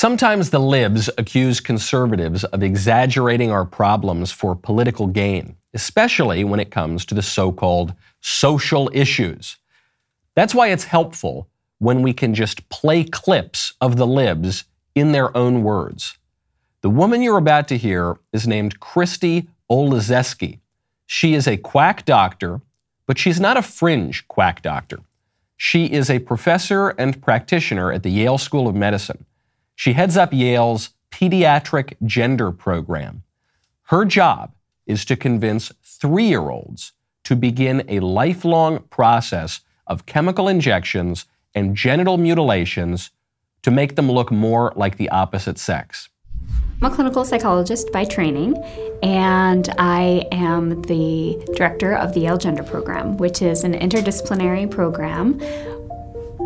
Sometimes the libs accuse conservatives of exaggerating our problems for political gain, especially when it comes to the so called social issues. That's why it's helpful when we can just play clips of the libs in their own words. The woman you're about to hear is named Christy Olezeski. She is a quack doctor, but she's not a fringe quack doctor. She is a professor and practitioner at the Yale School of Medicine. She heads up Yale's pediatric gender program. Her job is to convince three year olds to begin a lifelong process of chemical injections and genital mutilations to make them look more like the opposite sex. I'm a clinical psychologist by training, and I am the director of the Yale Gender Program, which is an interdisciplinary program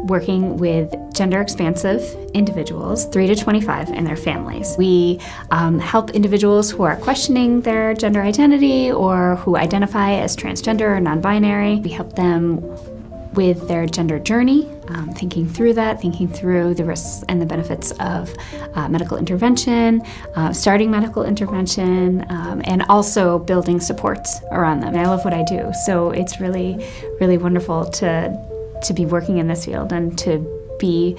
working with gender expansive individuals, 3 to 25, and their families. We um, help individuals who are questioning their gender identity or who identify as transgender or non binary. We help them with their gender journey, um, thinking through that, thinking through the risks and the benefits of uh, medical intervention, uh, starting medical intervention, um, and also building supports around them. I love what I do, so it's really, really wonderful to to be working in this field and to be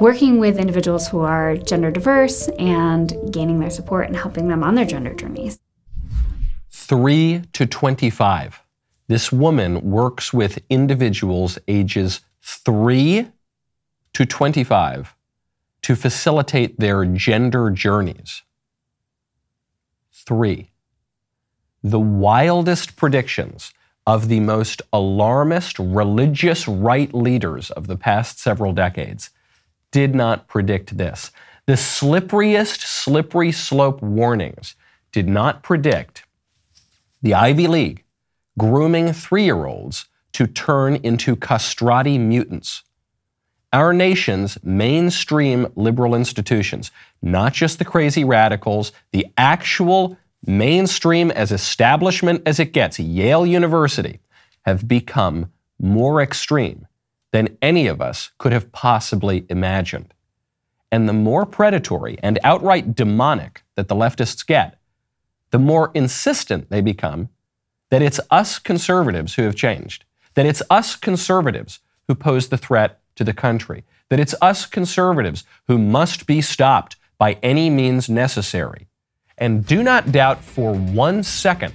working with individuals who are gender diverse and gaining their support and helping them on their gender journeys. 3 to 25. This woman works with individuals ages 3 to 25 to facilitate their gender journeys. 3. The wildest predictions of the most alarmist religious right leaders of the past several decades did not predict this. The slipperiest slippery slope warnings did not predict the Ivy League grooming three year olds to turn into castrati mutants. Our nation's mainstream liberal institutions, not just the crazy radicals, the actual mainstream as establishment as it gets, Yale University, have become more extreme than any of us could have possibly imagined. And the more predatory and outright demonic that the leftists get, the more insistent they become that it's us conservatives who have changed, that it's us conservatives who pose the threat to the country, that it's us conservatives who must be stopped by any means necessary. And do not doubt for one second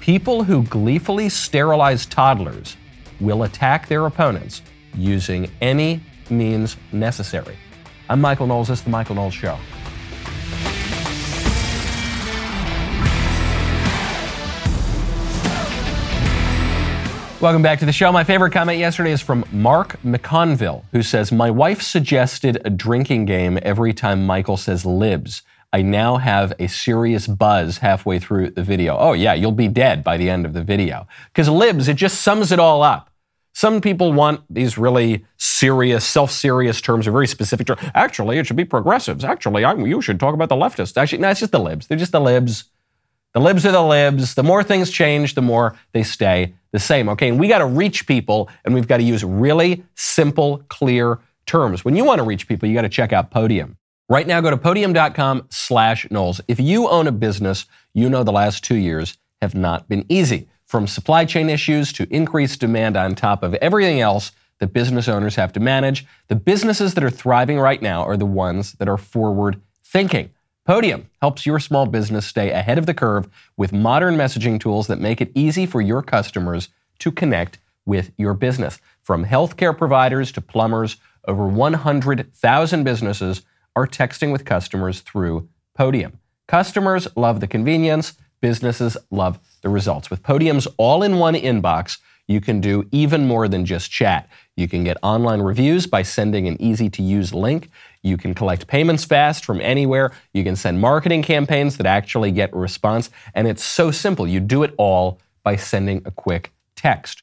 people who gleefully sterilize toddlers will attack their opponents using any means necessary. I'm Michael Knowles. This is The Michael Knowles Show. Welcome back to the show. My favorite comment yesterday is from Mark McConville, who says, My wife suggested a drinking game every time Michael says libs. I now have a serious buzz halfway through the video. Oh, yeah, you'll be dead by the end of the video. Because libs, it just sums it all up. Some people want these really serious, self-serious terms, or very specific terms. Actually, it should be progressives. Actually, I'm, you should talk about the leftists. Actually, no, it's just the libs. They're just the libs. The libs are the libs. The more things change, the more they stay the same. Okay, and we got to reach people, and we've got to use really simple, clear terms. When you want to reach people, you got to check out Podium. Right now, go to podium.com slash Knowles. If you own a business, you know the last two years have not been easy. From supply chain issues to increased demand on top of everything else that business owners have to manage, the businesses that are thriving right now are the ones that are forward thinking. Podium helps your small business stay ahead of the curve with modern messaging tools that make it easy for your customers to connect with your business. From healthcare providers to plumbers, over 100,000 businesses are texting with customers through Podium. Customers love the convenience, businesses love the results. With Podium's all in one inbox, you can do even more than just chat. You can get online reviews by sending an easy to use link. You can collect payments fast from anywhere. You can send marketing campaigns that actually get a response. And it's so simple. You do it all by sending a quick text.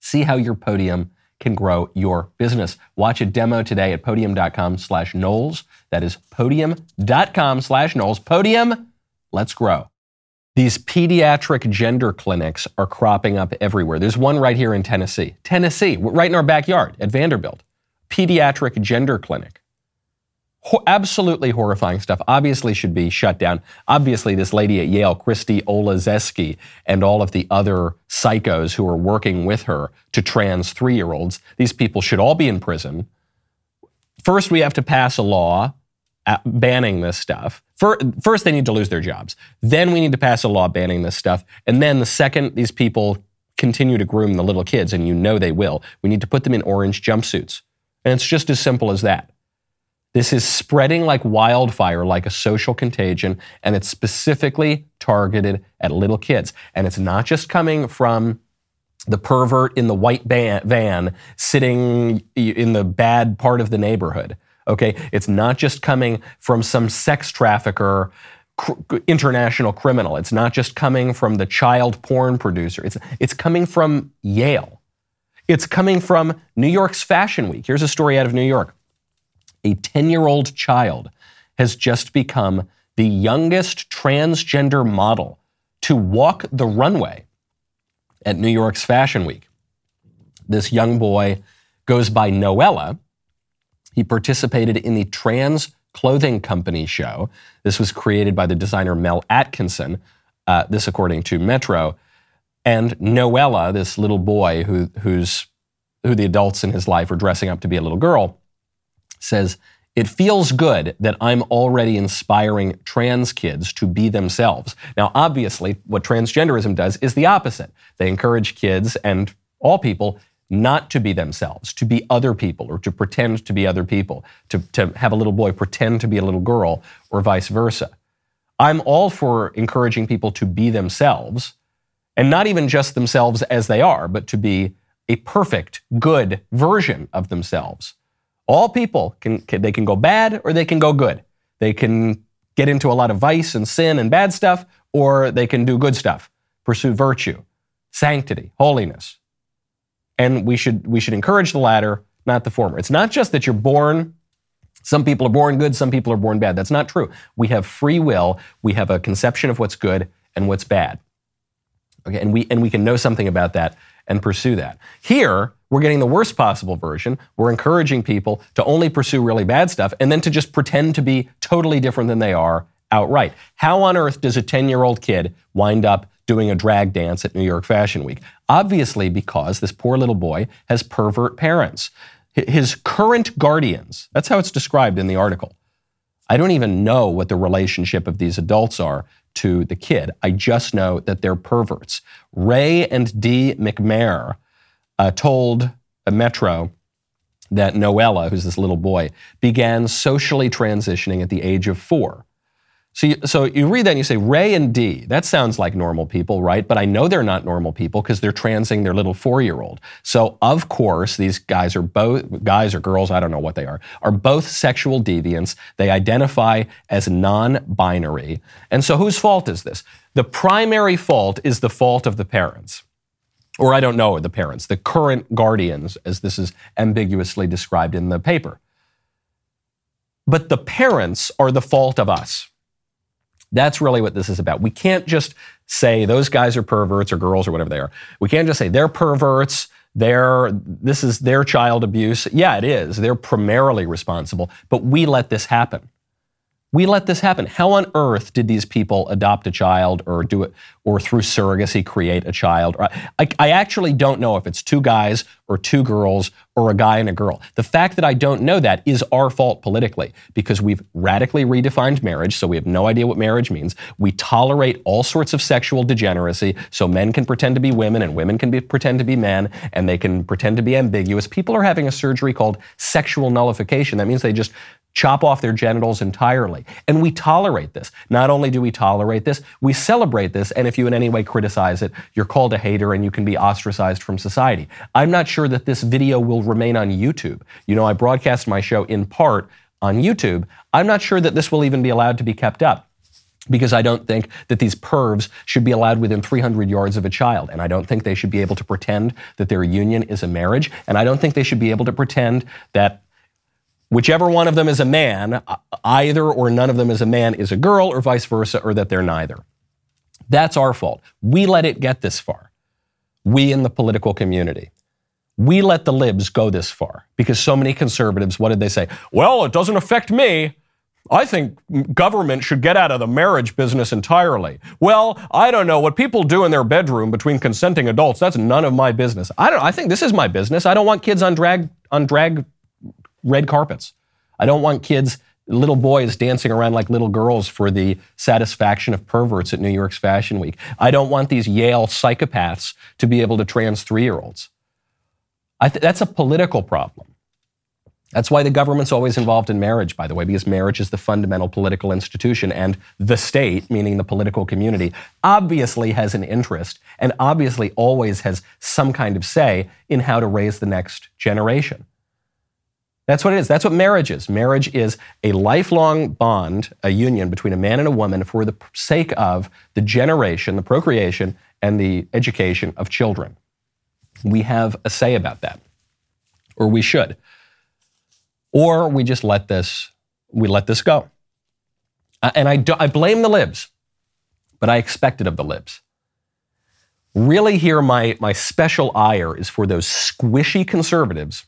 See how your podium can grow your business. Watch a demo today at podium.com slash Knowles. That is podium.com slash Knowles. Podium, let's grow. These pediatric gender clinics are cropping up everywhere. There's one right here in Tennessee. Tennessee, right in our backyard at Vanderbilt. Pediatric gender clinic. Ho- absolutely horrifying stuff. Obviously, should be shut down. Obviously, this lady at Yale, Christy Olezeski, and all of the other psychos who are working with her to trans three year olds, these people should all be in prison. First, we have to pass a law uh, banning this stuff. First, they need to lose their jobs. Then we need to pass a law banning this stuff. And then the second these people continue to groom the little kids, and you know they will, we need to put them in orange jumpsuits. And it's just as simple as that. This is spreading like wildfire, like a social contagion, and it's specifically targeted at little kids. And it's not just coming from the pervert in the white van sitting in the bad part of the neighborhood. Okay, it's not just coming from some sex trafficker, international criminal. It's not just coming from the child porn producer. It's it's coming from Yale. It's coming from New York's Fashion Week. Here's a story out of New York a 10 year old child has just become the youngest transgender model to walk the runway at New York's Fashion Week. This young boy goes by Noella. He participated in the Trans Clothing Company show. This was created by the designer Mel Atkinson, uh, this according to Metro. And Noella, this little boy who, who's, who the adults in his life are dressing up to be a little girl, says, it feels good that I'm already inspiring trans kids to be themselves. Now, obviously, what transgenderism does is the opposite. They encourage kids and all people not to be themselves, to be other people, or to pretend to be other people, to, to have a little boy pretend to be a little girl, or vice versa. I'm all for encouraging people to be themselves, and not even just themselves as they are, but to be a perfect, good version of themselves. All people can, can, they can go bad or they can go good. They can get into a lot of vice and sin and bad stuff, or they can do good stuff, pursue virtue, sanctity, holiness. And we should we should encourage the latter, not the former. It's not just that you're born some people are born good, some people are born bad. That's not true. We have free will. We have a conception of what's good and what's bad. Okay, and we and we can know something about that and pursue that. Here, we're getting the worst possible version. We're encouraging people to only pursue really bad stuff and then to just pretend to be totally different than they are outright. How on earth does a 10 year old kid wind up doing a drag dance at New York Fashion Week? Obviously, because this poor little boy has pervert parents. His current guardians, that's how it's described in the article. I don't even know what the relationship of these adults are to the kid. I just know that they're perverts. Ray and Dee McMaher uh, told Metro that Noella, who's this little boy, began socially transitioning at the age of four. So you, so you read that and you say, Ray and Dee, that sounds like normal people, right? But I know they're not normal people because they're transing their little four year old. So, of course, these guys are both, guys or girls, I don't know what they are, are both sexual deviants. They identify as non binary. And so, whose fault is this? The primary fault is the fault of the parents or I don't know the parents, the current guardians, as this is ambiguously described in the paper. But the parents are the fault of us. That's really what this is about. We can't just say those guys are perverts or girls or whatever they are. We can't just say they're perverts, they're, this is their child abuse. Yeah, it is. They're primarily responsible, but we let this happen we let this happen. How on earth did these people adopt a child or do it, or through surrogacy create a child? I, I actually don't know if it's two guys or two girls or a guy and a girl. The fact that I don't know that is our fault politically because we've radically redefined marriage, so we have no idea what marriage means. We tolerate all sorts of sexual degeneracy, so men can pretend to be women and women can be, pretend to be men and they can pretend to be ambiguous. People are having a surgery called sexual nullification. That means they just chop off their genitals entirely. And we tolerate this. Not only do we tolerate this, we celebrate this. And if you in any way criticize it, you're called a hater and you can be ostracized from society. I'm not sure that this video will remain on YouTube. You know, I broadcast my show in part on YouTube. I'm not sure that this will even be allowed to be kept up because I don't think that these pervs should be allowed within 300 yards of a child. And I don't think they should be able to pretend that their union is a marriage. And I don't think they should be able to pretend that whichever one of them is a man, either or none of them is a man is a girl, or vice versa, or that they're neither. That's our fault. We let it get this far. We in the political community. We let the libs go this far because so many conservatives, what did they say? Well, it doesn't affect me. I think government should get out of the marriage business entirely. Well, I don't know what people do in their bedroom between consenting adults. That's none of my business. I don't I think this is my business. I don't want kids on drag on drag red carpets. I don't want kids little boys dancing around like little girls for the satisfaction of perverts at New York's Fashion Week. I don't want these Yale psychopaths to be able to trans 3-year-olds. Th- that's a political problem. That's why the government's always involved in marriage, by the way, because marriage is the fundamental political institution, and the state, meaning the political community, obviously has an interest and obviously always has some kind of say in how to raise the next generation. That's what it is. That's what marriage is. Marriage is a lifelong bond, a union between a man and a woman for the sake of the generation, the procreation, and the education of children. We have a say about that, or we should or we just let this we let this go. Uh, and I, do, I blame the libs, but I expect it of the libs. Really, here my my special ire is for those squishy conservatives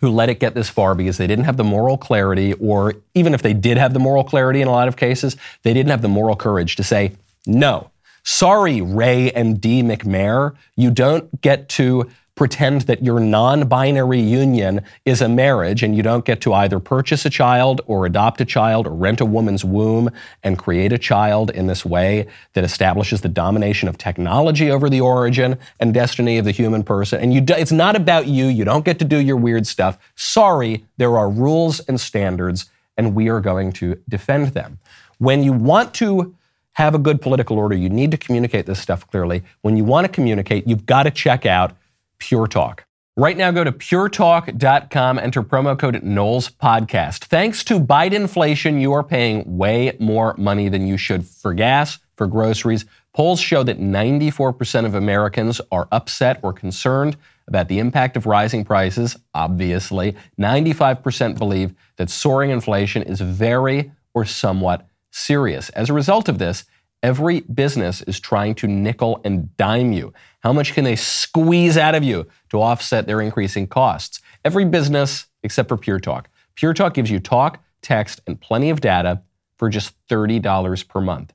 who let it get this far because they didn't have the moral clarity, or even if they did have the moral clarity in a lot of cases, they didn't have the moral courage to say no. Sorry, Ray and Dee McMaher, you don't get to pretend that your non binary union is a marriage and you don't get to either purchase a child or adopt a child or rent a woman's womb and create a child in this way that establishes the domination of technology over the origin and destiny of the human person. And you do, it's not about you. You don't get to do your weird stuff. Sorry, there are rules and standards, and we are going to defend them. When you want to have a good political order, you need to communicate this stuff clearly. When you want to communicate, you've got to check out Pure Talk. Right now, go to puretalk.com, enter promo code Knowles Podcast. Thanks to Bidenflation, you are paying way more money than you should for gas, for groceries. Polls show that 94% of Americans are upset or concerned about the impact of rising prices. Obviously, 95% believe that soaring inflation is very or somewhat serious. As a result of this, Every business is trying to nickel and dime you. How much can they squeeze out of you to offset their increasing costs? Every business except for Pure Talk. Pure Talk gives you talk, text, and plenty of data for just $30 per month.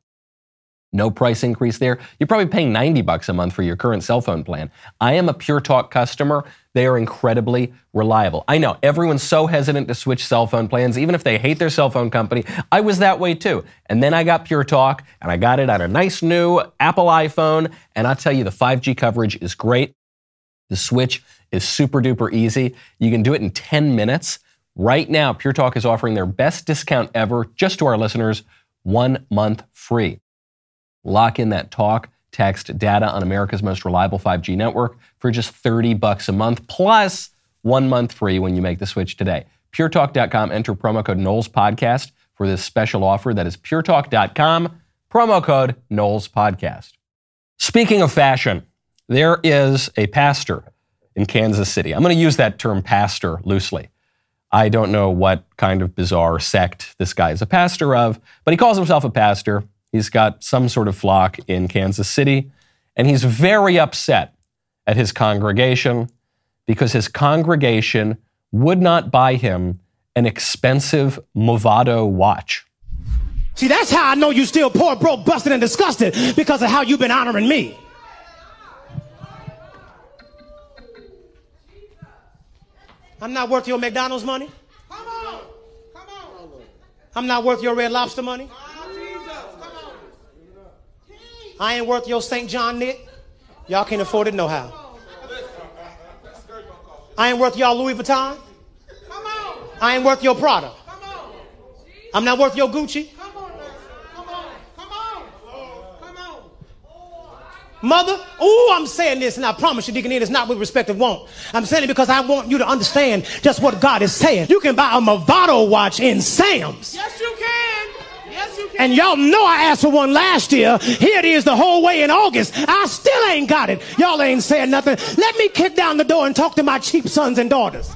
No price increase there. You're probably paying 90 bucks a month for your current cell phone plan. I am a Pure Talk customer. They are incredibly reliable. I know everyone's so hesitant to switch cell phone plans, even if they hate their cell phone company. I was that way too. And then I got Pure Talk and I got it on a nice new Apple iPhone. And I tell you, the 5G coverage is great. The switch is super duper easy. You can do it in 10 minutes. Right now, Pure Talk is offering their best discount ever just to our listeners one month free. Lock in that talk, text, data on America's most reliable 5G network for just 30 bucks a month, plus one month free when you make the switch today. PureTalk.com, enter promo code Knowles Podcast for this special offer. That is PureTalk.com, promo code Knowles Podcast. Speaking of fashion, there is a pastor in Kansas City. I'm going to use that term pastor loosely. I don't know what kind of bizarre sect this guy is a pastor of, but he calls himself a pastor. He's got some sort of flock in Kansas City, and he's very upset at his congregation because his congregation would not buy him an expensive Movado watch. See, that's how I know you still poor, broke, busted, and disgusted because of how you've been honoring me. I'm not worth your McDonald's money. Come on. Come on. I'm not worth your red lobster money. I ain't worth your St. John knit. Y'all can't afford it no how. I ain't worth y'all Louis Vuitton. I ain't worth your Prada. I'm not worth your Gucci. Mother, oh, I'm saying this, and I promise you, Deacon it's not with respect of want. I'm saying it because I want you to understand just what God is saying. You can buy a Movado watch in Sam's. Yes. And y'all know I asked for one last year. Here it is the whole way in August. I still ain't got it. Y'all ain't saying nothing. Let me kick down the door and talk to my cheap sons and daughters.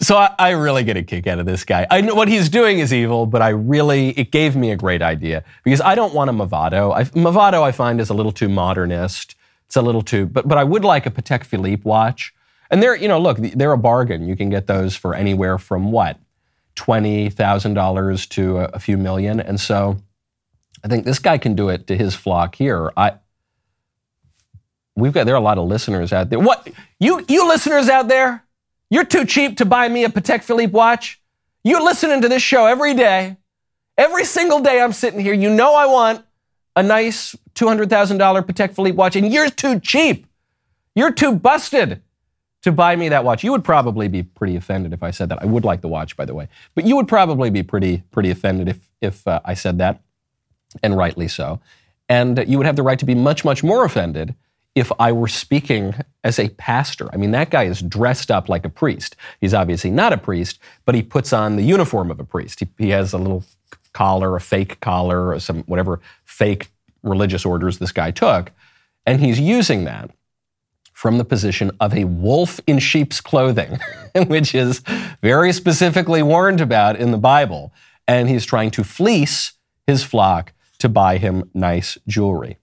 So I, I, really get a kick out of this guy. I know what he's doing is evil, but I really it gave me a great idea because I don't want a Movado. I, Movado I find is a little too modernist. It's a little too, but but I would like a Patek Philippe watch And they're, you know, look, they're a bargain. You can get those for anywhere from what? $20,000 to a, few million. And so I think this guy can do it to his flock here. I, we've got, there are a lot of listeners out there. What? You, you listeners out there, you're too cheap to buy me a Patek Philippe watch? You're listening to this show every day. Every single day I'm sitting here. You know I want a nice $200,000 Patek Philippe watch, and you're too cheap. You're too busted to buy me that watch. You would probably be pretty offended if I said that. I would like the watch, by the way, but you would probably be pretty pretty offended if if uh, I said that, and rightly so. And you would have the right to be much much more offended if I were speaking as a pastor. I mean, that guy is dressed up like a priest. He's obviously not a priest, but he puts on the uniform of a priest. He, he has a little collar, a fake collar, or some whatever fake religious orders this guy took, and he's using that from the position of a wolf in sheep's clothing, which is very specifically warned about in the Bible. And he's trying to fleece his flock to buy him nice jewelry.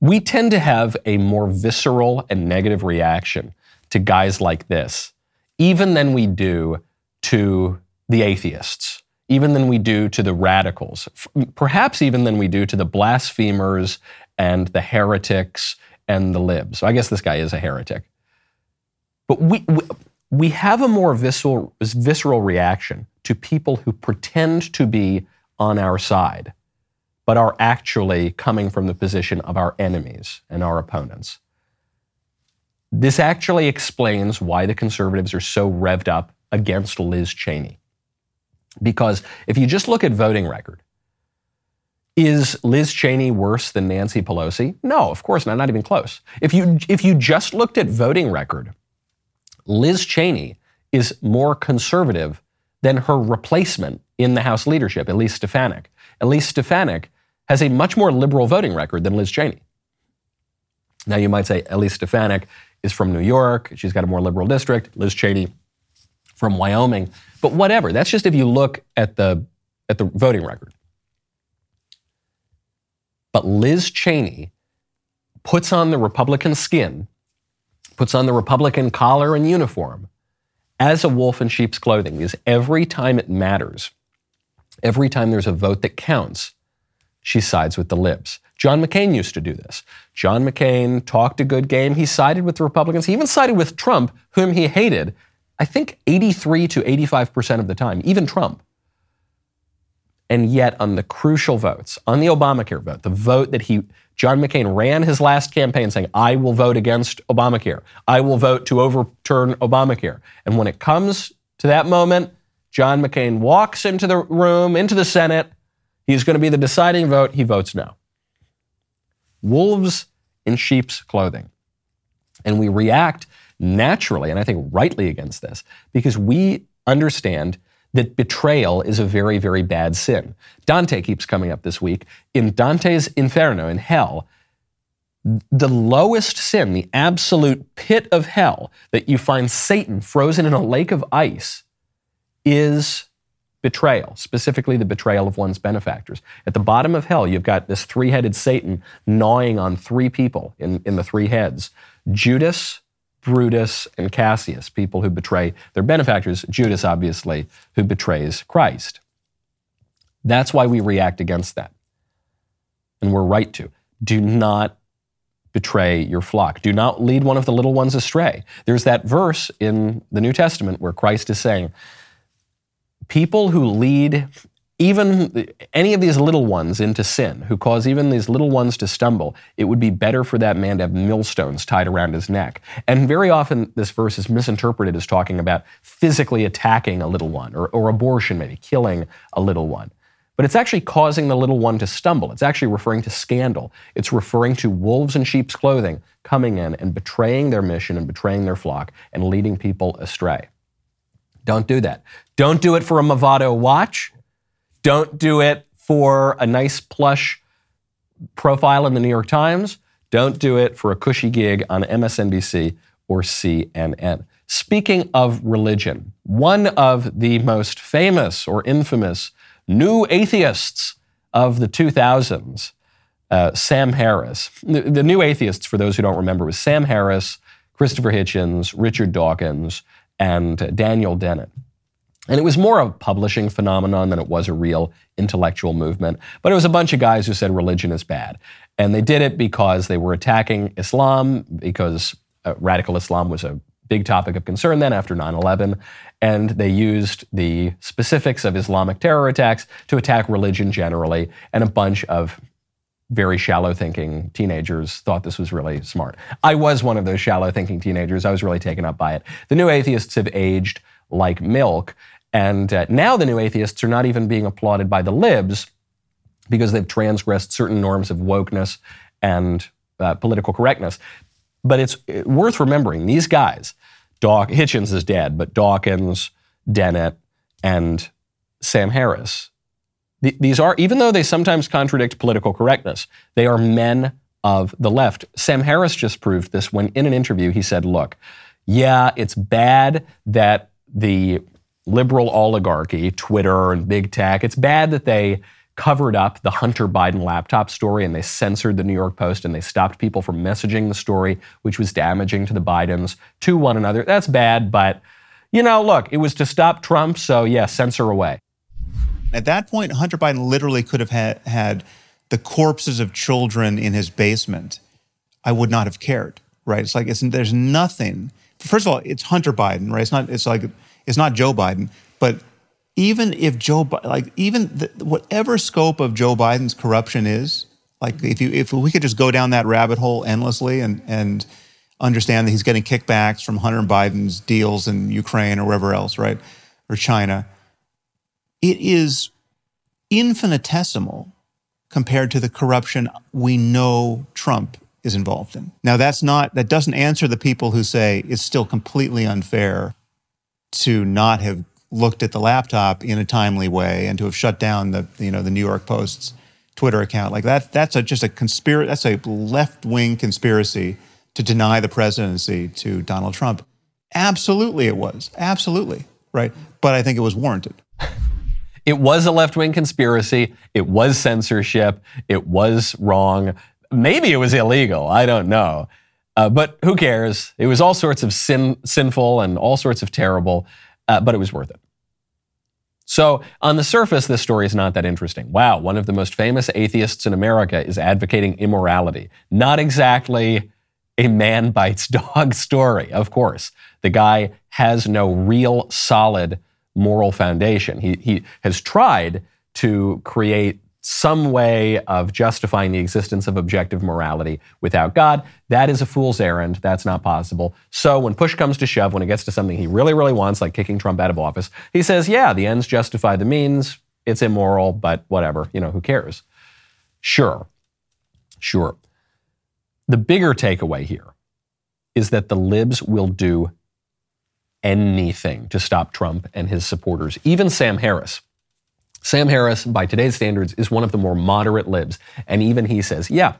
We tend to have a more visceral and negative reaction to guys like this, even than we do to the atheists, even than we do to the radicals, perhaps even than we do to the blasphemers and the heretics and the libs. So I guess this guy is a heretic. But we, we, we have a more visceral, visceral reaction to people who pretend to be on our side, but are actually coming from the position of our enemies and our opponents. This actually explains why the conservatives are so revved up against Liz Cheney. Because if you just look at voting record, is Liz Cheney worse than Nancy Pelosi? No, of course not, not even close. If you, if you just looked at voting record, Liz Cheney is more conservative than her replacement in the House leadership, Elise Stefanik. Elise Stefanik has a much more liberal voting record than Liz Cheney. Now, you might say Elise Stefanik is from New York. She's got a more liberal district. Liz Cheney from Wyoming. But whatever. That's just if you look at the, at the voting record. But Liz Cheney puts on the Republican skin, puts on the Republican collar and uniform as a wolf in sheep's clothing because every time it matters, every time there's a vote that counts, she sides with the libs. John McCain used to do this. John McCain talked a good game. He sided with the Republicans. He even sided with Trump, whom he hated, I think 83 to 85% of the time, even Trump. And yet, on the crucial votes, on the Obamacare vote, the vote that he, John McCain ran his last campaign saying, I will vote against Obamacare. I will vote to overturn Obamacare. And when it comes to that moment, John McCain walks into the room, into the Senate. He's going to be the deciding vote. He votes no. Wolves in sheep's clothing. And we react naturally, and I think rightly against this, because we understand that betrayal is a very, very bad sin. Dante keeps coming up this week. In Dante's Inferno, in hell, the lowest sin, the absolute pit of hell that you find Satan frozen in a lake of ice, is betrayal, specifically the betrayal of one's benefactors. At the bottom of hell, you've got this three headed Satan gnawing on three people in, in the three heads Judas, Brutus, and Cassius, people who betray their benefactors. Judas, obviously, who betrays Christ. That's why we react against that. And we're right to. Do not betray your flock. Do not lead one of the little ones astray. There's that verse in the New Testament where Christ is saying, People who lead even any of these little ones into sin, who cause even these little ones to stumble, it would be better for that man to have millstones tied around his neck. And very often, this verse is misinterpreted as talking about physically attacking a little one, or, or abortion, maybe killing a little one. But it's actually causing the little one to stumble. It's actually referring to scandal. It's referring to wolves in sheep's clothing coming in and betraying their mission and betraying their flock and leading people astray. Don't do that. Don't do it for a Movado watch. Don't do it for a nice plush profile in the New York Times. Don't do it for a cushy gig on MSNBC or CNN. Speaking of religion, one of the most famous or infamous new atheists of the 2000s, uh, Sam Harris. The, the, new atheists, for those who don't remember, was Sam Harris, Christopher Hitchens, Richard Dawkins, and Daniel Dennett. And it was more a publishing phenomenon than it was a real intellectual movement. But it was a bunch of guys who said religion is bad. And they did it because they were attacking Islam, because uh, radical Islam was a big topic of concern then after 9 11. And they used the specifics of Islamic terror attacks to attack religion generally. And a bunch of very shallow thinking teenagers thought this was really smart. I was one of those shallow thinking teenagers. I was really taken up by it. The new atheists have aged like milk. And uh, now the new atheists are not even being applauded by the libs because they've transgressed certain norms of wokeness and uh, political correctness. But it's uh, worth remembering these guys, Daw- Hitchens is dead, but Dawkins, Dennett, and Sam Harris, th- these are, even though they sometimes contradict political correctness, they are men of the left. Sam Harris just proved this when in an interview he said, look, yeah, it's bad that the liberal oligarchy, Twitter and big tech, it's bad that they covered up the Hunter Biden laptop story and they censored the New York Post and they stopped people from messaging the story, which was damaging to the Bidens, to one another. That's bad, but you know, look, it was to stop Trump, so yeah, censor away. At that point, Hunter Biden literally could have had, had the corpses of children in his basement. I would not have cared, right? It's like it's, there's nothing. First of all, it's Hunter Biden, right? It's not. It's like it's not Joe Biden, but even if Joe, like even the, whatever scope of Joe Biden's corruption is, like if you if we could just go down that rabbit hole endlessly and and understand that he's getting kickbacks from Hunter Biden's deals in Ukraine or wherever else, right, or China, it is infinitesimal compared to the corruption we know Trump is involved in. Now that's not that doesn't answer the people who say it's still completely unfair to not have looked at the laptop in a timely way and to have shut down the you know the New York Post's Twitter account. Like that that's a, just a conspiracy that's a left-wing conspiracy to deny the presidency to Donald Trump. Absolutely it was. Absolutely. Right? But I think it was warranted. It was a left-wing conspiracy. It was censorship. It was wrong. Maybe it was illegal. I don't know uh, but who cares? It was all sorts of sin, sinful and all sorts of terrible, uh, but it was worth it. So, on the surface, this story is not that interesting. Wow, one of the most famous atheists in America is advocating immorality. Not exactly a man bites dog story, of course. The guy has no real solid moral foundation. He, he has tried to create some way of justifying the existence of objective morality without God. That is a fool's errand. That's not possible. So when push comes to shove, when it gets to something he really, really wants, like kicking Trump out of office, he says, yeah, the ends justify the means. It's immoral, but whatever. You know, who cares? Sure. Sure. The bigger takeaway here is that the libs will do anything to stop Trump and his supporters, even Sam Harris Sam Harris, by today's standards, is one of the more moderate libs. And even he says, yeah,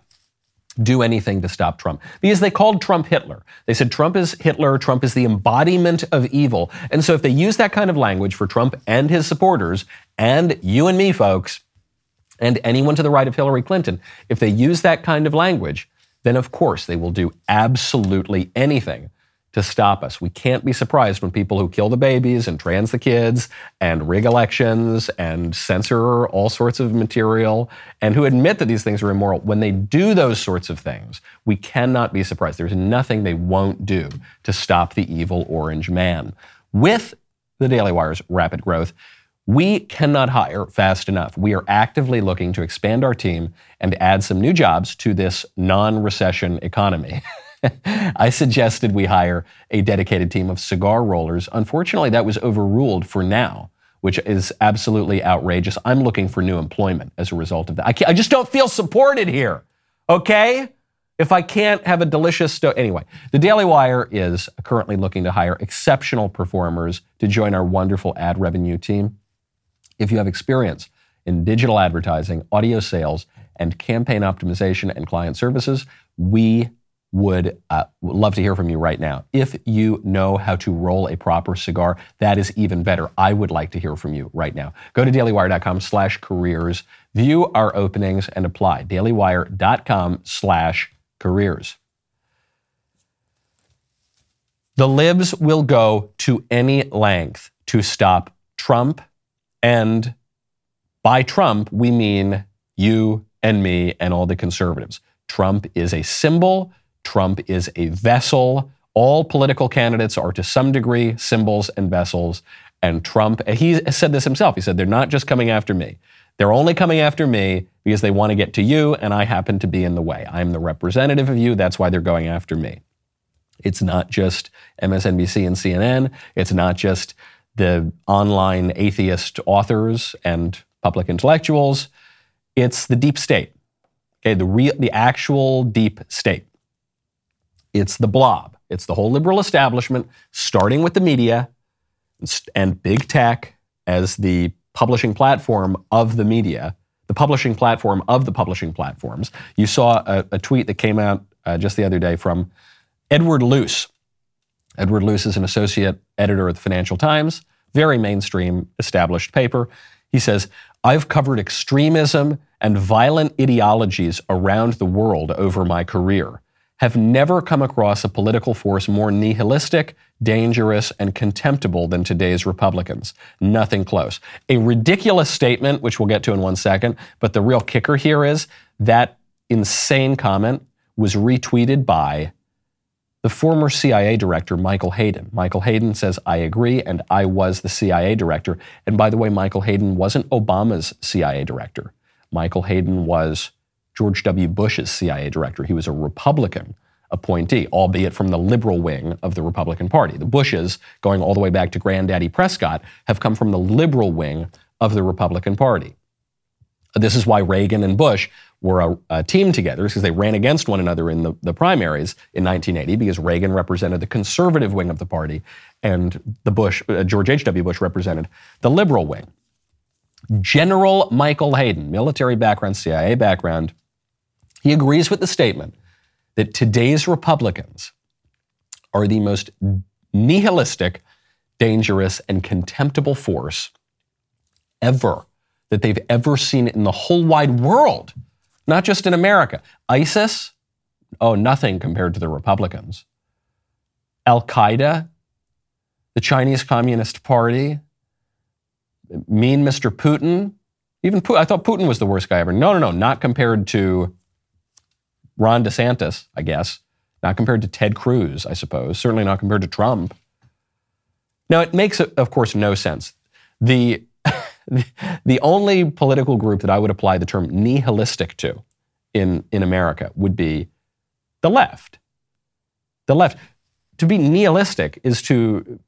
do anything to stop Trump. Because they called Trump Hitler. They said Trump is Hitler, Trump is the embodiment of evil. And so if they use that kind of language for Trump and his supporters, and you and me, folks, and anyone to the right of Hillary Clinton, if they use that kind of language, then of course they will do absolutely anything to stop us. We can't be surprised when people who kill the babies and trans the kids and rig elections and censor all sorts of material and who admit that these things are immoral, when they do those sorts of things, we cannot be surprised. There's nothing they won't do to stop the evil orange man. With the Daily Wire's rapid growth, we cannot hire fast enough. We are actively looking to expand our team and add some new jobs to this non recession economy. I suggested we hire a dedicated team of cigar rollers. Unfortunately, that was overruled for now, which is absolutely outrageous. I'm looking for new employment as a result of that. I, I just don't feel supported here, okay? If I can't have a delicious sto- anyway, the Daily Wire is currently looking to hire exceptional performers to join our wonderful ad revenue team. If you have experience in digital advertising, audio sales, and campaign optimization and client services, we would uh, love to hear from you right now. If you know how to roll a proper cigar, that is even better. I would like to hear from you right now. Go to dailywire.com slash careers, view our openings, and apply. dailywire.com slash careers. The libs will go to any length to stop Trump. And by Trump, we mean you and me and all the conservatives. Trump is a symbol, Trump is a vessel. All political candidates are to some degree symbols and vessels. And Trump, he said this himself. He said, they're not just coming after me. They're only coming after me because they want to get to you, and I happen to be in the way. I'm the representative of you. That's why they're going after me. It's not just MSNBC and CNN. It's not just the online atheist authors and public intellectuals. It's the deep state. Okay, the real, the actual deep state. It's the blob. It's the whole liberal establishment, starting with the media and big tech as the publishing platform of the media, the publishing platform of the publishing platforms. You saw a, a tweet that came out uh, just the other day from Edward Luce. Edward Luce is an associate editor at the Financial Times, very mainstream, established paper. He says, I've covered extremism and violent ideologies around the world over my career have never come across a political force more nihilistic, dangerous, and contemptible than today's Republicans. Nothing close. A ridiculous statement, which we'll get to in one second, but the real kicker here is that insane comment was retweeted by the former CIA director, Michael Hayden. Michael Hayden says, I agree, and I was the CIA director. And by the way, Michael Hayden wasn't Obama's CIA director. Michael Hayden was George W. Bush's CIA director. He was a Republican appointee, albeit from the liberal wing of the Republican Party. The Bushes, going all the way back to Granddaddy Prescott, have come from the liberal wing of the Republican Party. This is why Reagan and Bush were a, a team together, because they ran against one another in the, the primaries in 1980, because Reagan represented the conservative wing of the party, and the Bush, uh, George H.W. Bush represented the liberal wing. General Michael Hayden, military background, CIA background, he agrees with the statement that today's Republicans are the most nihilistic, dangerous, and contemptible force ever that they've ever seen in the whole wide world, not just in America. ISIS, oh, nothing compared to the Republicans. Al Qaeda, the Chinese Communist Party, mean Mr. Putin, even Putin, I thought Putin was the worst guy ever. No, no, no, not compared to Ron DeSantis, I guess. Not compared to Ted Cruz, I suppose. Certainly not compared to Trump. Now, it makes, of course, no sense. The, the only political group that I would apply the term nihilistic to in, in America would be the left. The left. To be nihilistic is to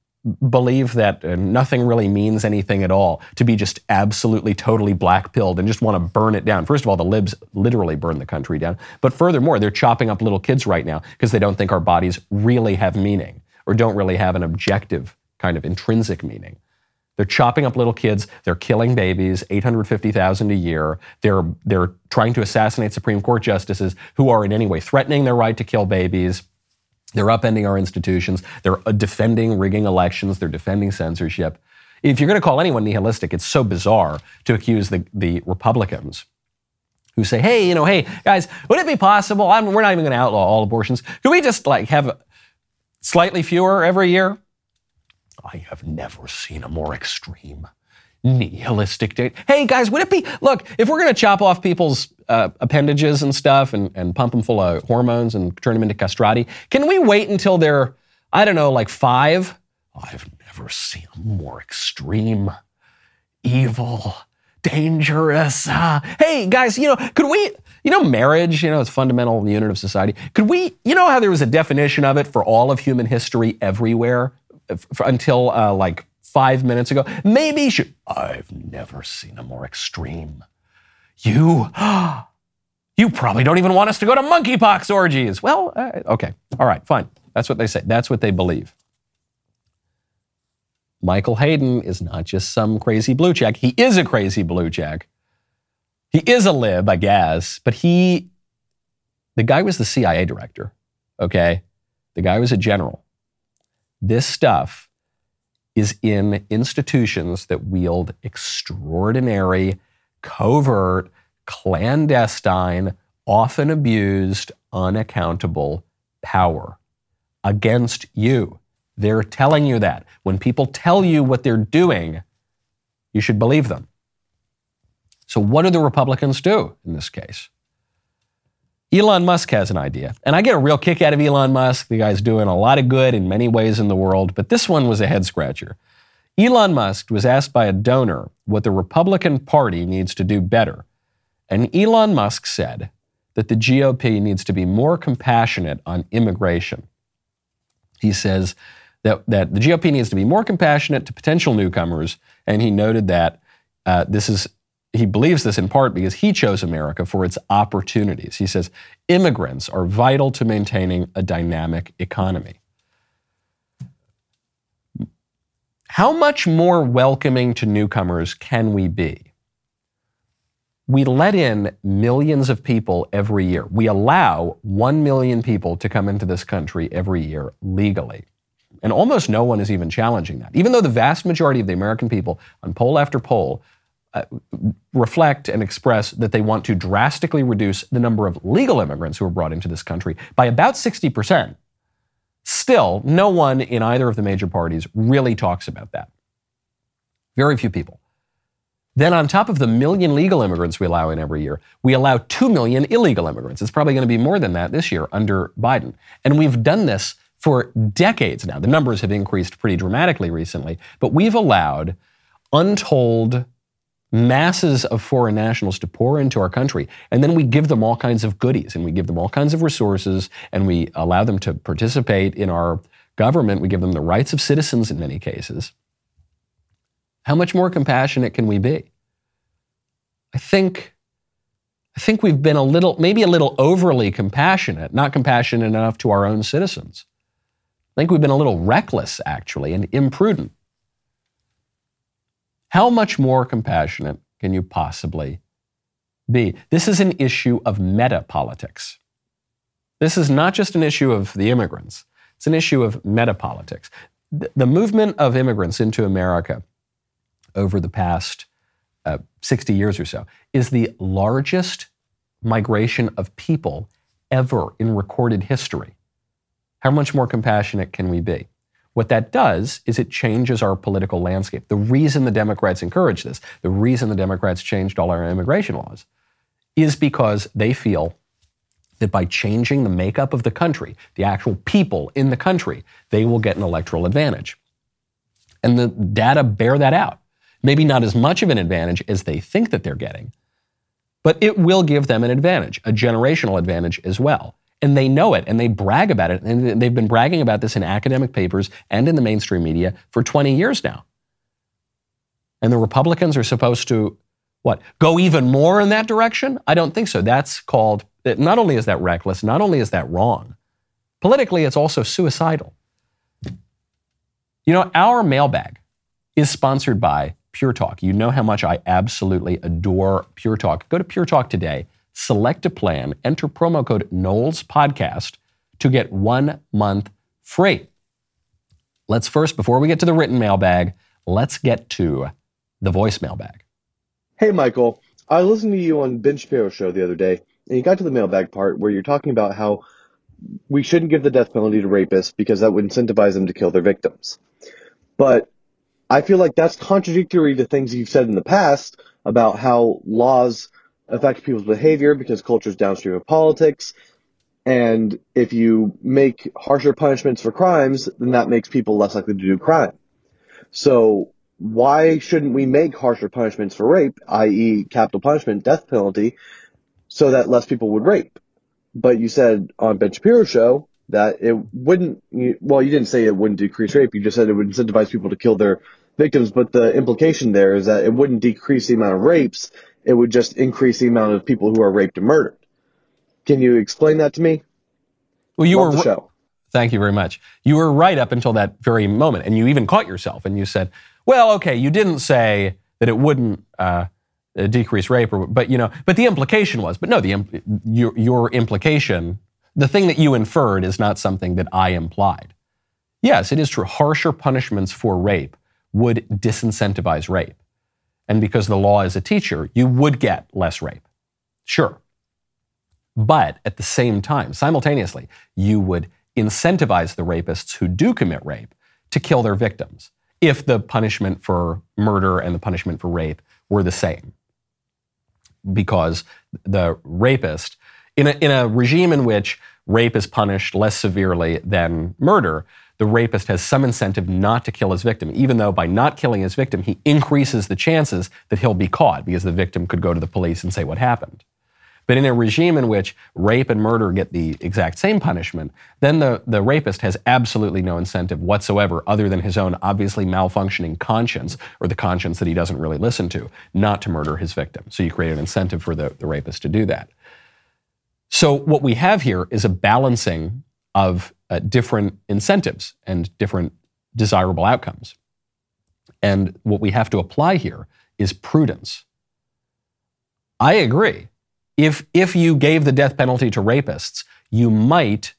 believe that uh, nothing really means anything at all, to be just absolutely, totally black pilled and just want to burn it down. First of all, the libs literally burn the country down. But furthermore, they're chopping up little kids right now because they don't think our bodies really have meaning or don't really have an objective kind of intrinsic meaning. They're chopping up little kids. They're killing babies, 850,000 a year. They're, they're trying to assassinate Supreme Court justices who are in any way threatening their right to kill babies. They're upending our institutions. They're uh, defending rigging elections. They're defending censorship. If you're going to call anyone nihilistic, it's so bizarre to accuse the, the Republicans who say, hey, you know, hey, guys, would it be possible? I'm, we're not even going to outlaw all abortions. Could we just like have slightly fewer every year? I have never seen a more extreme nihilistic date. Hey guys, would it be, look, if we're going to chop off people's uh, appendages and stuff and, and pump them full of hormones and turn them into castrati, can we wait until they're, I don't know, like five? I've never seen a more extreme, evil, dangerous. Uh, hey guys, you know, could we, you know, marriage, you know, it's a fundamental unit of society. Could we, you know, how there was a definition of it for all of human history everywhere until uh, like five minutes ago. Maybe should. I've never seen a more extreme. You, you probably don't even want us to go to monkeypox orgies. Well, uh, okay, all right, fine. That's what they say. That's what they believe. Michael Hayden is not just some crazy blue check. He is a crazy blue check. He is a lib, I guess, but he, the guy was the CIA director, okay? The guy was a general. This stuff is in institutions that wield extraordinary, covert, clandestine, often abused, unaccountable power against you, They're telling you that. When people tell you what they're doing, you should believe them. So, what do the Republicans do in this case? Elon Musk has an idea, and I get a real kick out of Elon Musk. The guy's doing a lot of good in many ways in the world, but this one was a head scratcher. Elon Musk was asked by a donor what the Republican Party needs to do better. And Elon Musk said that the GOP needs to be more compassionate on immigration. He says that, that the GOP needs to be more compassionate to potential newcomers, and he noted that uh, this is he believes this in part because he chose America for its opportunities. He says immigrants are vital to maintaining a dynamic economy. How much more welcoming to newcomers can we be? We let in millions of people every year. We allow 1 million people to come into this country every year legally. And almost no one is even challenging that. Even though the vast majority of the American people, on poll after poll, uh, reflect and express that they want to drastically reduce the number of legal immigrants who are brought into this country by about 60%. Still, no one in either of the major parties really talks about that. Very few people. Then, on top of the million legal immigrants we allow in every year, we allow 2 million illegal immigrants. It's probably going to be more than that this year under Biden. And we've done this for decades now. The numbers have increased pretty dramatically recently, but we've allowed untold masses of foreign nationals to pour into our country. And then we give them all kinds of goodies and we give them all kinds of resources and we allow them to participate in our government. We give them the rights of citizens in many cases. How much more compassionate can we be? I think I think we've been a little maybe a little overly compassionate, not compassionate enough to our own citizens. I think we've been a little reckless actually and imprudent. How much more compassionate can you possibly be? This is an issue of meta politics. This is not just an issue of the immigrants, it's an issue of meta politics. The movement of immigrants into America over the past uh, 60 years or so is the largest migration of people ever in recorded history. How much more compassionate can we be? What that does is it changes our political landscape. The reason the Democrats encourage this, the reason the Democrats changed all our immigration laws, is because they feel that by changing the makeup of the country, the actual people in the country, they will get an electoral advantage. And the data bear that out. Maybe not as much of an advantage as they think that they're getting, but it will give them an advantage, a generational advantage as well and they know it and they brag about it. And they've been bragging about this in academic papers and in the mainstream media for 20 years now. And the Republicans are supposed to, what, go even more in that direction? I don't think so. That's called, not only is that reckless, not only is that wrong, politically, it's also suicidal. You know, our mailbag is sponsored by Pure Talk. You know how much I absolutely adore Pure Talk. Go to Pure Talk today select a plan, enter promo code Knowles Podcast to get one month free. Let's first, before we get to the written mailbag, let's get to the voicemail bag. Hey, Michael. I listened to you on Ben Shapiro show the other day, and you got to the mailbag part where you're talking about how we shouldn't give the death penalty to rapists because that would incentivize them to kill their victims. But I feel like that's contradictory to things you've said in the past about how laws affect people's behavior because culture is downstream of politics. And if you make harsher punishments for crimes, then that makes people less likely to do crime. So why shouldn't we make harsher punishments for rape, i.e. capital punishment, death penalty, so that less people would rape? But you said on Ben Shapiro's show that it wouldn't, well, you didn't say it wouldn't decrease rape. You just said it would incentivize people to kill their victims. But the implication there is that it wouldn't decrease the amount of rapes it would just increase the amount of people who are raped and murdered. Can you explain that to me? Well, you Love were. The show. Thank you very much. You were right up until that very moment, and you even caught yourself, and you said, "Well, okay, you didn't say that it wouldn't uh, decrease rape, or, but you know, but the implication was, but no, the your, your implication, the thing that you inferred, is not something that I implied. Yes, it is true. Harsher punishments for rape would disincentivize rape and because the law is a teacher, you would get less rape. Sure. But at the same time, simultaneously, you would incentivize the rapists who do commit rape to kill their victims if the punishment for murder and the punishment for rape were the same. Because the rapist, in a, in a regime in which rape is punished less severely than murder, the rapist has some incentive not to kill his victim, even though by not killing his victim, he increases the chances that he'll be caught because the victim could go to the police and say what happened. But in a regime in which rape and murder get the exact same punishment, then the, the rapist has absolutely no incentive whatsoever, other than his own obviously malfunctioning conscience, or the conscience that he doesn't really listen to, not to murder his victim. So you create an incentive for the, the rapist to do that. So what we have here is a balancing of uh, different incentives and different desirable outcomes. And what we have to apply here is prudence. I agree if, if you gave the death penalty to rapists, you might,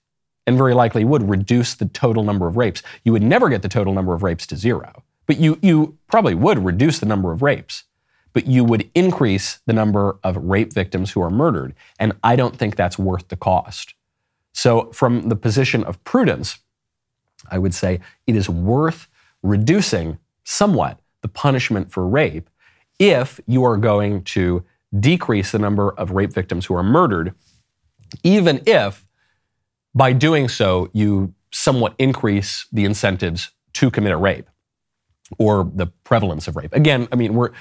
and very likely would, reduce the total number of rapes. You would never get the total number of rapes to zero, but you, you probably would reduce the number of rapes, but you would increase the number of rape victims who are murdered. And I don't think that's worth the cost. So, from the position of prudence, I would say it is worth reducing somewhat the punishment for rape if you are going to decrease the number of rape victims who are murdered, even if by doing so you somewhat increase the incentives to commit a rape or the prevalence of rape. Again, I mean, we're,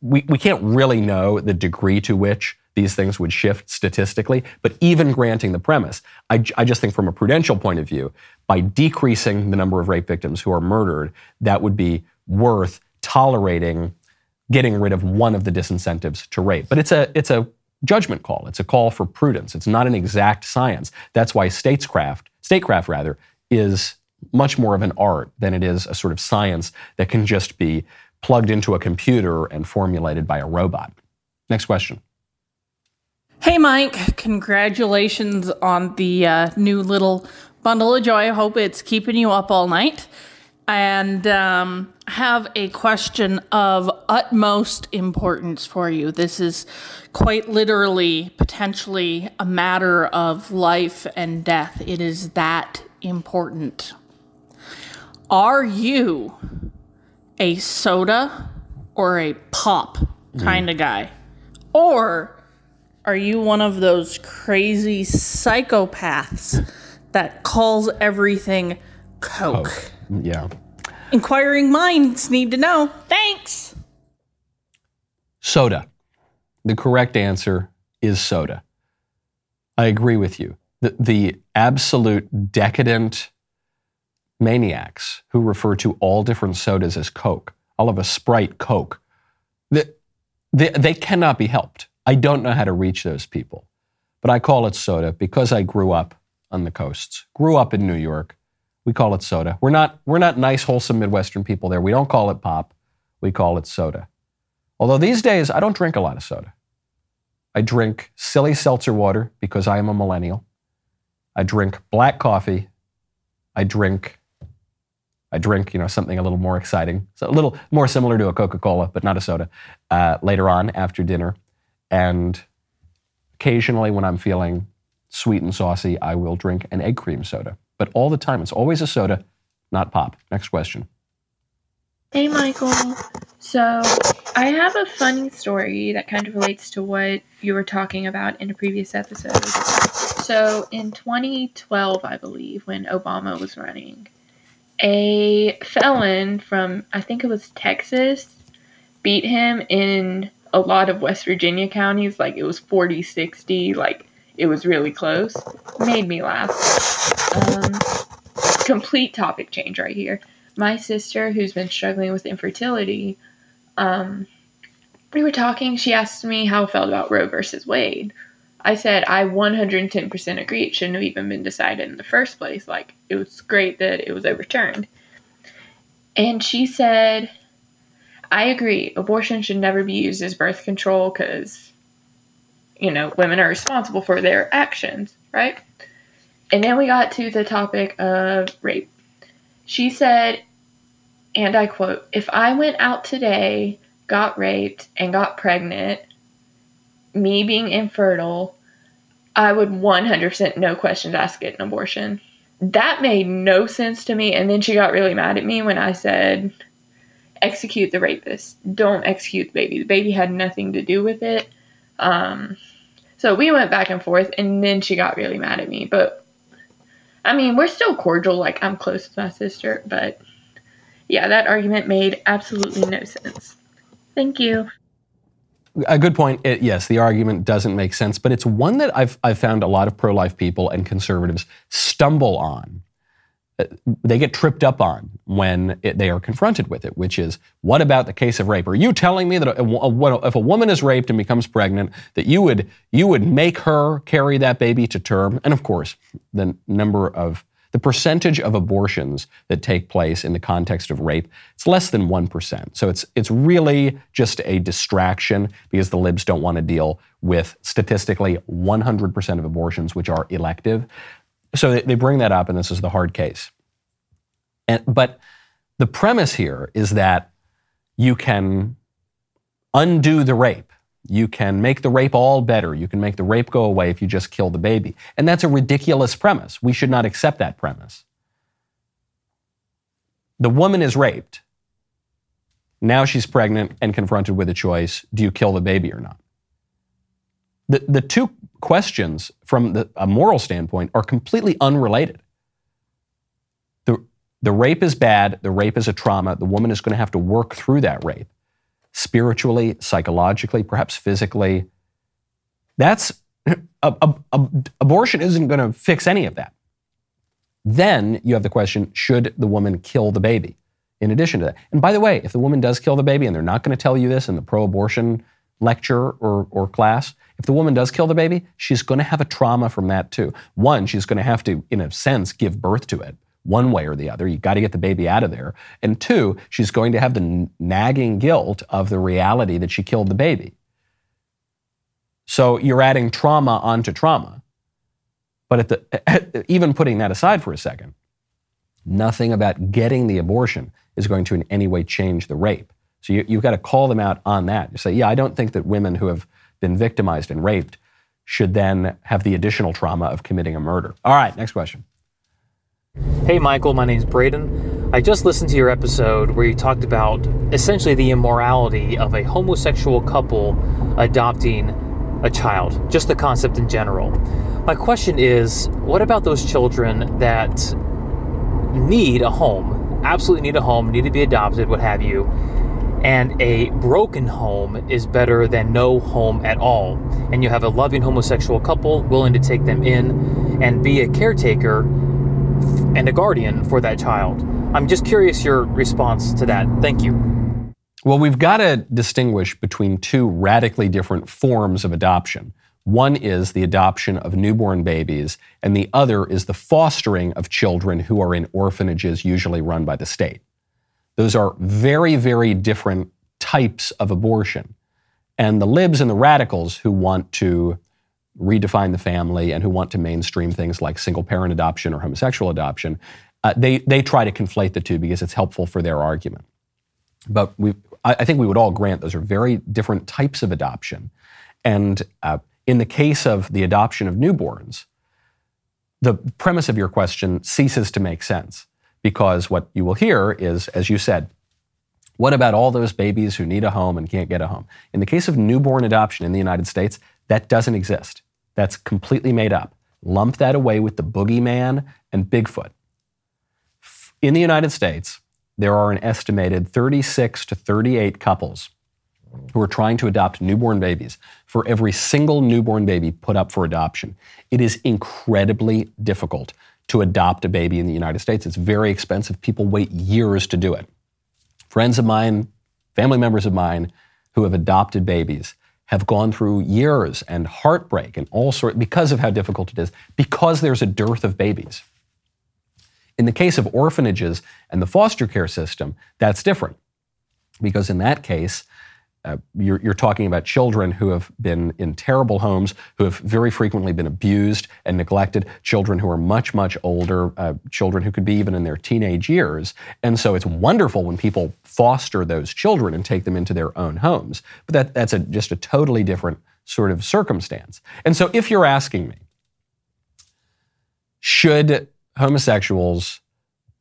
we, we can't really know the degree to which these things would shift statistically, but even granting the premise, I, I just think from a prudential point of view, by decreasing the number of rape victims who are murdered, that would be worth tolerating getting rid of one of the disincentives to rape. But it's a, it's a judgment call. It's a call for prudence. It's not an exact science. That's why statescraft, statecraft rather, is much more of an art than it is a sort of science that can just be plugged into a computer and formulated by a robot. Next question. Hey, Mike. Congratulations on the uh, new little bundle of joy. I hope it's keeping you up all night and um, have a question of utmost importance for you. This is quite literally, potentially, a matter of life and death. It is that important. Are you a soda or a pop kind of guy? Or are you one of those crazy psychopaths that calls everything Coke? Coke. Yeah. Inquiring minds need to know. Thanks. Soda. The correct answer is soda. I agree with you. The, the absolute decadent maniacs who refer to all different sodas as Coke, all of a Sprite Coke, the, they, they cannot be helped. I don't know how to reach those people, but I call it soda because I grew up on the coasts, grew up in New York, we call it soda. We're not, we're not nice, wholesome Midwestern people there. We don't call it pop. We call it soda. Although these days, I don't drink a lot of soda. I drink silly seltzer water because I am a millennial. I drink black coffee. I drink, I drink, you know, something a little more exciting, so a little more similar to a Coca-Cola, but not a soda, uh, later on after dinner. And occasionally, when I'm feeling sweet and saucy, I will drink an egg cream soda but all the time. It's always a soda, not pop. Next question. Hey, Michael. So, I have a funny story that kind of relates to what you were talking about in a previous episode. So, in 2012, I believe, when Obama was running, a felon from, I think it was Texas, beat him in a lot of West Virginia counties. Like, it was 40 60. Like, it was really close. Made me laugh. Um, complete topic change right here. My sister, who's been struggling with infertility, um, we were talking. She asked me how I felt about Roe versus Wade. I said I 110% agree. It shouldn't have even been decided in the first place. Like, it was great that it was overturned. And she said, I agree. Abortion should never be used as birth control because, you know, women are responsible for their actions, right? And then we got to the topic of rape. She said, and I quote, if I went out today, got raped, and got pregnant, me being infertile, I would 100% no questions asked get an abortion. that made no sense to me. And then she got really mad at me when I said, execute the rapist. Don't execute the baby. The baby had nothing to do with it. Um, so we went back and forth, and then she got really mad at me. But I mean, we're still cordial. Like, I'm close with my sister. But yeah, that argument made absolutely no sense. Thank you. A good point. It, yes, the argument doesn't make sense, but it's one that I've, I've found a lot of pro life people and conservatives stumble on. They get tripped up on when it, they are confronted with it, which is, what about the case of rape? Are you telling me that a, a, if a woman is raped and becomes pregnant, that you would you would make her carry that baby to term? And of course, the number of the percentage of abortions that take place in the context of rape, it's less than 1%. So it's, it's really just a distraction because the libs don't want to deal with statistically 100% of abortions, which are elective. So they, they bring that up, and this is the hard case. And, but the premise here is that you can undo the rape you can make the rape all better. You can make the rape go away if you just kill the baby. And that's a ridiculous premise. We should not accept that premise. The woman is raped. Now she's pregnant and confronted with a choice do you kill the baby or not? The, the two questions from the, a moral standpoint are completely unrelated. The, the rape is bad, the rape is a trauma, the woman is going to have to work through that rape spiritually, psychologically, perhaps physically. That's a, a, a, abortion isn't going to fix any of that. Then you have the question should the woman kill the baby? In addition to that. And by the way, if the woman does kill the baby, and they're not going to tell you this in the pro abortion lecture or, or class, if the woman does kill the baby, she's going to have a trauma from that too. One, she's going to have to, in a sense, give birth to it one way or the other. You've got to get the baby out of there. And two, she's going to have the nagging guilt of the reality that she killed the baby. So you're adding trauma onto trauma. But at the, at, even putting that aside for a second, nothing about getting the abortion is going to in any way change the rape. So you, you've got to call them out on that. You say, yeah, I don't think that women who have been victimized and raped should then have the additional trauma of committing a murder. All right, next question. Hey Michael, my name's Braden. I just listened to your episode where you talked about essentially the immorality of a homosexual couple adopting a child, just the concept in general. My question is what about those children that need a home, absolutely need a home, need to be adopted, what have you, and a broken home is better than no home at all? And you have a loving homosexual couple willing to take them in and be a caretaker and a guardian for that child. I'm just curious your response to that. Thank you. Well, we've got to distinguish between two radically different forms of adoption. One is the adoption of newborn babies, and the other is the fostering of children who are in orphanages, usually run by the state. Those are very, very different types of abortion. And the libs and the radicals who want to redefine the family and who want to mainstream things like single parent adoption or homosexual adoption, uh, they, they try to conflate the two because it's helpful for their argument. But we, I, I think we would all grant those are very different types of adoption. And uh, in the case of the adoption of newborns, the premise of your question ceases to make sense because what you will hear is, as you said, what about all those babies who need a home and can't get a home? In the case of newborn adoption in the United States, that doesn't exist. That's completely made up. Lump that away with the boogeyman and Bigfoot. In the United States, there are an estimated 36 to 38 couples who are trying to adopt newborn babies for every single newborn baby put up for adoption. It is incredibly difficult to adopt a baby in the United States. It's very expensive. People wait years to do it. Friends of mine, family members of mine who have adopted babies have gone through years and heartbreak and all sorts because of how difficult it is, because there's a dearth of babies. In the case of orphanages and the foster care system, that's different. Because in that case, uh, you're, you're, talking about children who have been in terrible homes, who have very frequently been abused and neglected, children who are much, much older, uh, children who could be even in their teenage years. And so it's wonderful when people foster those children and take them into their own homes. But that, that's a, just a totally different sort of circumstance. And so if you're asking me, should homosexuals,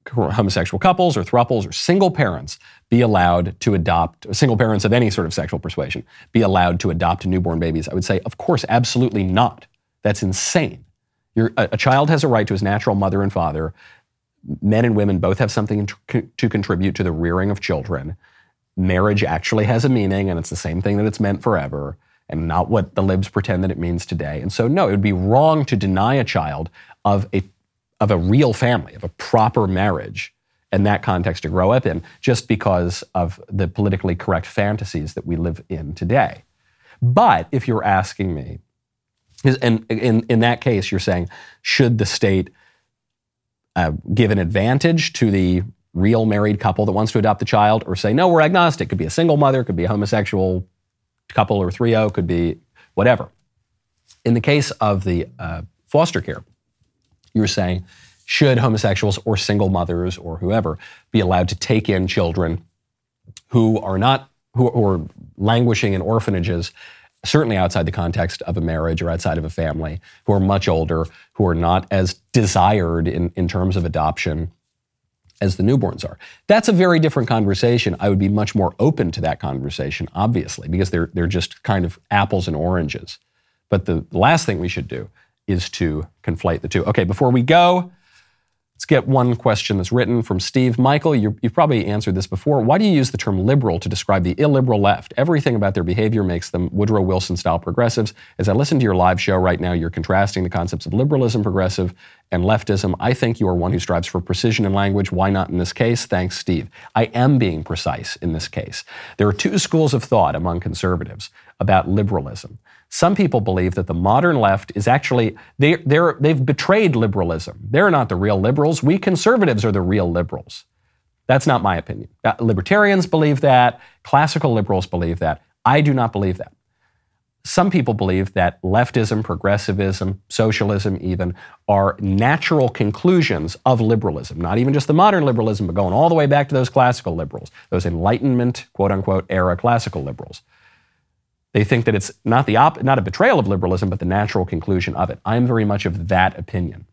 homosexual couples or thruples or single parents be allowed to adopt, single parents of any sort of sexual persuasion, be allowed to adopt newborn babies? I would say, of course, absolutely not. That's insane. A, a, child has a right to his natural mother and father. Men and women both have something to, to contribute to the rearing of children. Marriage actually has a meaning, and it's the same thing that it's meant forever, and not what the libs pretend that it means today. And so, no, it would be wrong to deny a child of a of a real family, of a proper marriage, and that context to grow up in, just because of the politically correct fantasies that we live in today. But if you're asking me, and in, in that case, you're saying, should the state uh, give an advantage to the real married couple that wants to adopt the child, or say, no, we're agnostic? It could be a single mother, could be a homosexual couple or 3 could be whatever. In the case of the uh, foster care, you're saying, should homosexuals or single mothers or whoever be allowed to take in children who are not, who, who are languishing in orphanages certainly outside the context of a marriage or outside of a family, who are much older, who are not as desired in, in terms of adoption as the newborns are. That's a very different conversation. I would be much more open to that conversation, obviously, because they're, they're just kind of apples and oranges. But the last thing we should do is to conflate the two. Okay, before we go, Let's get one question that's written from Steve. Michael, you have probably answered this before. Why do you use the term liberal to describe the illiberal left? Everything about their behavior makes them Woodrow Wilson style progressives. As I listen to your live show right now, you're contrasting the concepts of liberalism, progressive, and leftism. I think you are one who strives for precision in language. Why not in this case? Thanks, Steve. I am being precise in this case. There are two schools of thought among conservatives about liberalism. Some people believe that the modern left is actually, they, they're, they've betrayed liberalism. They're not the real liberals. We conservatives are the real liberals. That's not my opinion. Uh, libertarians believe that. Classical liberals believe that. I do not believe that. Some people believe that leftism, progressivism, socialism, even, are natural conclusions of liberalism. Not even just the modern liberalism, but going all the way back to those classical liberals, those Enlightenment, quote unquote, era classical liberals. They think that it's not, the op- not a betrayal of liberalism, but the natural conclusion of it. I'm very much of that opinion.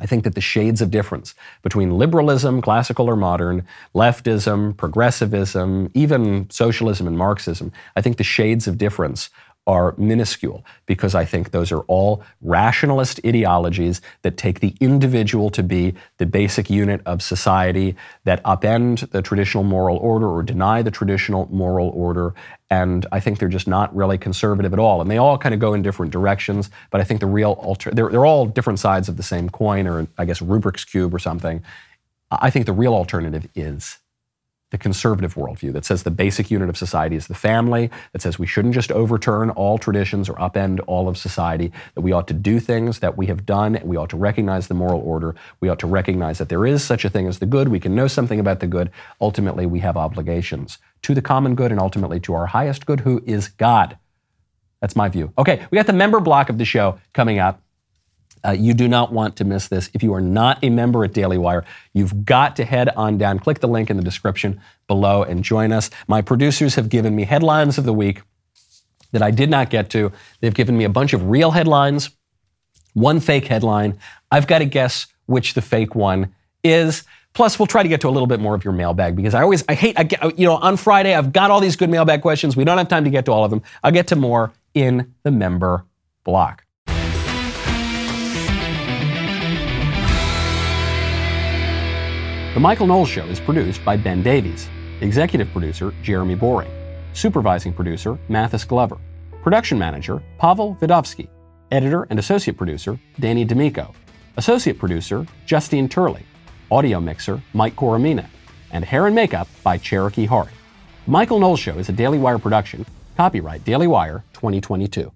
I think that the shades of difference between liberalism, classical or modern, leftism, progressivism, even socialism and Marxism, I think the shades of difference are minuscule because I think those are all rationalist ideologies that take the individual to be the basic unit of society, that upend the traditional moral order or deny the traditional moral order. And I think they're just not really conservative at all. And they all kind of go in different directions, but I think the real alter, they're, they're all different sides of the same coin or I guess Rubik's Cube or something. I think the real alternative is the conservative worldview that says the basic unit of society is the family, that says we shouldn't just overturn all traditions or upend all of society, that we ought to do things that we have done, we ought to recognize the moral order. We ought to recognize that there is such a thing as the good. We can know something about the good. Ultimately, we have obligations to the common good and ultimately to our highest good, who is God. That's my view. Okay, we got the member block of the show coming up. Uh, you do not want to miss this. If you are not a member at Daily Wire, you've got to head on down, click the link in the description below, and join us. My producers have given me headlines of the week that I did not get to. They've given me a bunch of real headlines, one fake headline. I've got to guess which the fake one is. Plus, we'll try to get to a little bit more of your mailbag because I always, I hate, I get, you know, on Friday, I've got all these good mailbag questions. We don't have time to get to all of them. I'll get to more in the member block. The Michael Knowles Show is produced by Ben Davies, executive producer Jeremy Boring, supervising producer Mathis Glover, production manager Pavel Vidovsky, editor and associate producer Danny D'Amico, associate producer Justine Turley, audio mixer Mike Coromina, and hair and makeup by Cherokee Hart. The Michael Knowles Show is a Daily Wire production, copyright Daily Wire 2022.